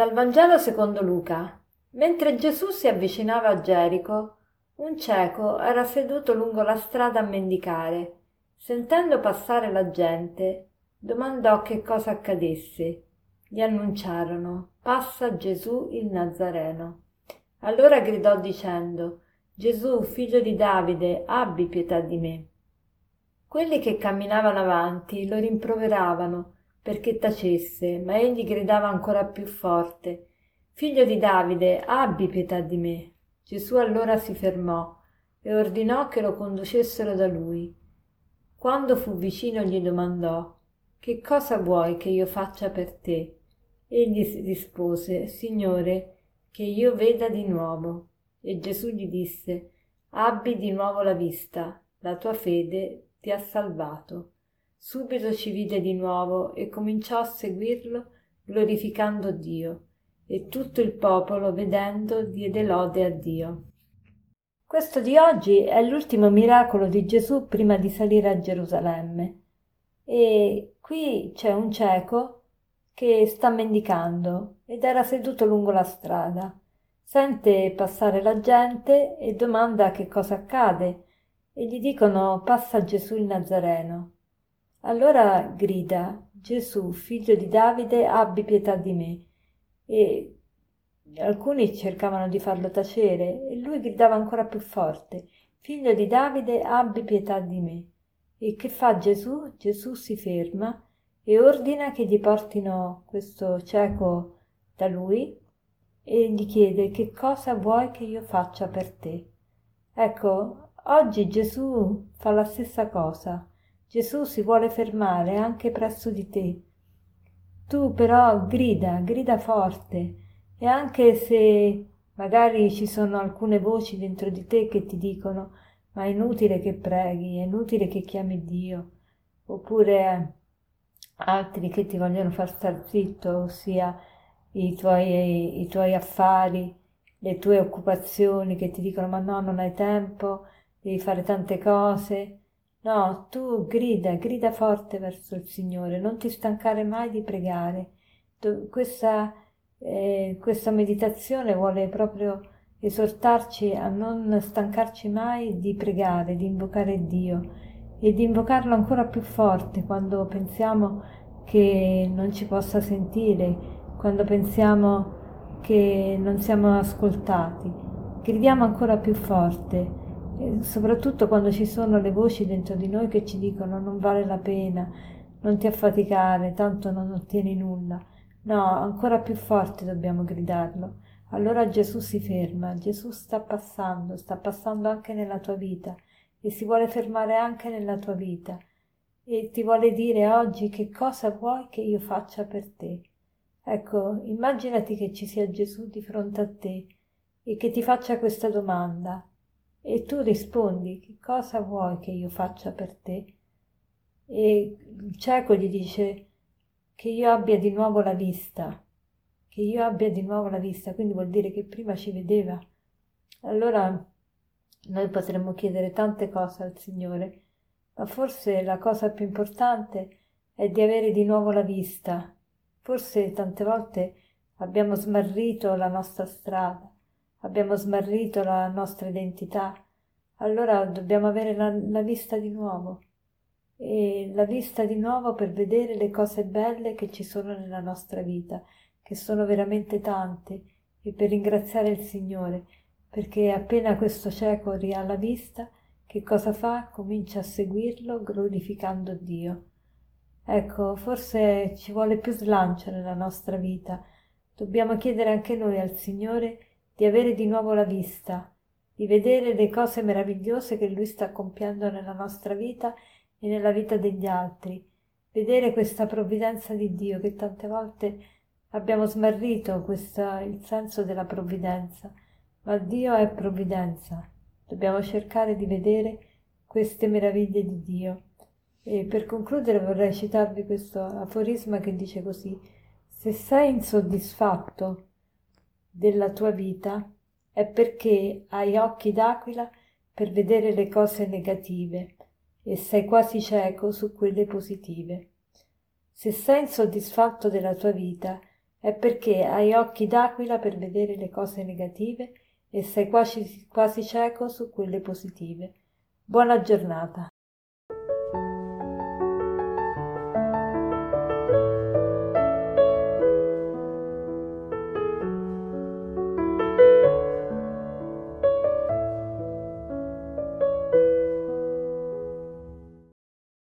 Dal Vangelo secondo Luca. Mentre Gesù si avvicinava a Gerico, un cieco era seduto lungo la strada a mendicare. Sentendo passare la gente, domandò che cosa accadesse. Gli annunciarono: Passa Gesù il Nazareno. Allora gridò dicendo: Gesù, figlio di Davide, abbi pietà di me. Quelli che camminavano avanti lo rimproveravano perché tacesse, ma egli gridava ancora più forte Figlio di Davide, abbi pietà di me. Gesù allora si fermò e ordinò che lo conducessero da lui. Quando fu vicino gli domandò Che cosa vuoi che io faccia per te? Egli rispose Signore, che io veda di nuovo. E Gesù gli disse Abbi di nuovo la vista, la tua fede ti ha salvato. Subito ci vide di nuovo e cominciò a seguirlo glorificando Dio, e tutto il popolo, vedendo, diede lode a Dio. Questo di oggi è l'ultimo miracolo di Gesù prima di salire a Gerusalemme. E qui c'è un cieco che sta mendicando ed era seduto lungo la strada. Sente passare la gente e domanda che cosa accade e gli dicono passa Gesù il Nazareno. Allora grida Gesù, figlio di Davide, abbi pietà di me. E alcuni cercavano di farlo tacere e lui gridava ancora più forte Figlio di Davide, abbi pietà di me. E che fa Gesù? Gesù si ferma e ordina che gli portino questo cieco da lui e gli chiede che cosa vuoi che io faccia per te. Ecco, oggi Gesù fa la stessa cosa. Gesù si vuole fermare anche presso di te. Tu però grida, grida forte e anche se magari ci sono alcune voci dentro di te che ti dicono ma è inutile che preghi, è inutile che chiami Dio, oppure altri che ti vogliono far star zitto, ossia i tuoi, i tuoi affari, le tue occupazioni che ti dicono ma no, non hai tempo, devi fare tante cose, No, tu grida, grida forte verso il Signore, non ti stancare mai di pregare. Questa, eh, questa meditazione vuole proprio esortarci a non stancarci mai di pregare, di invocare Dio e di invocarlo ancora più forte quando pensiamo che non ci possa sentire, quando pensiamo che non siamo ascoltati. Gridiamo ancora più forte soprattutto quando ci sono le voci dentro di noi che ci dicono non vale la pena, non ti affaticare, tanto non ottieni nulla. No, ancora più forte dobbiamo gridarlo. Allora Gesù si ferma, Gesù sta passando, sta passando anche nella tua vita e si vuole fermare anche nella tua vita e ti vuole dire oggi che cosa vuoi che io faccia per te. Ecco, immaginati che ci sia Gesù di fronte a te e che ti faccia questa domanda e tu rispondi che cosa vuoi che io faccia per te? E il cieco gli dice che io abbia di nuovo la vista, che io abbia di nuovo la vista, quindi vuol dire che prima ci vedeva. Allora noi potremmo chiedere tante cose al Signore, ma forse la cosa più importante è di avere di nuovo la vista. Forse tante volte abbiamo smarrito la nostra strada abbiamo smarrito la nostra identità, allora dobbiamo avere la, la vista di nuovo e la vista di nuovo per vedere le cose belle che ci sono nella nostra vita, che sono veramente tante, e per ringraziare il Signore, perché appena questo cieco ria la vista, che cosa fa? Comincia a seguirlo glorificando Dio. Ecco, forse ci vuole più slancio nella nostra vita. Dobbiamo chiedere anche noi al Signore di avere di nuovo la vista, di vedere le cose meravigliose che Lui sta compiendo nella nostra vita e nella vita degli altri, vedere questa provvidenza di Dio che tante volte abbiamo smarrito questa, il senso della provvidenza, ma Dio è provvidenza, dobbiamo cercare di vedere queste meraviglie di Dio. E per concludere vorrei citarvi questo aforisma che dice così, se sei insoddisfatto della tua vita è perché hai occhi d'aquila per vedere le cose negative e sei quasi cieco su quelle positive. Se sei insoddisfatto della tua vita è perché hai occhi d'aquila per vedere le cose negative e sei quasi, quasi cieco su quelle positive. Buona giornata.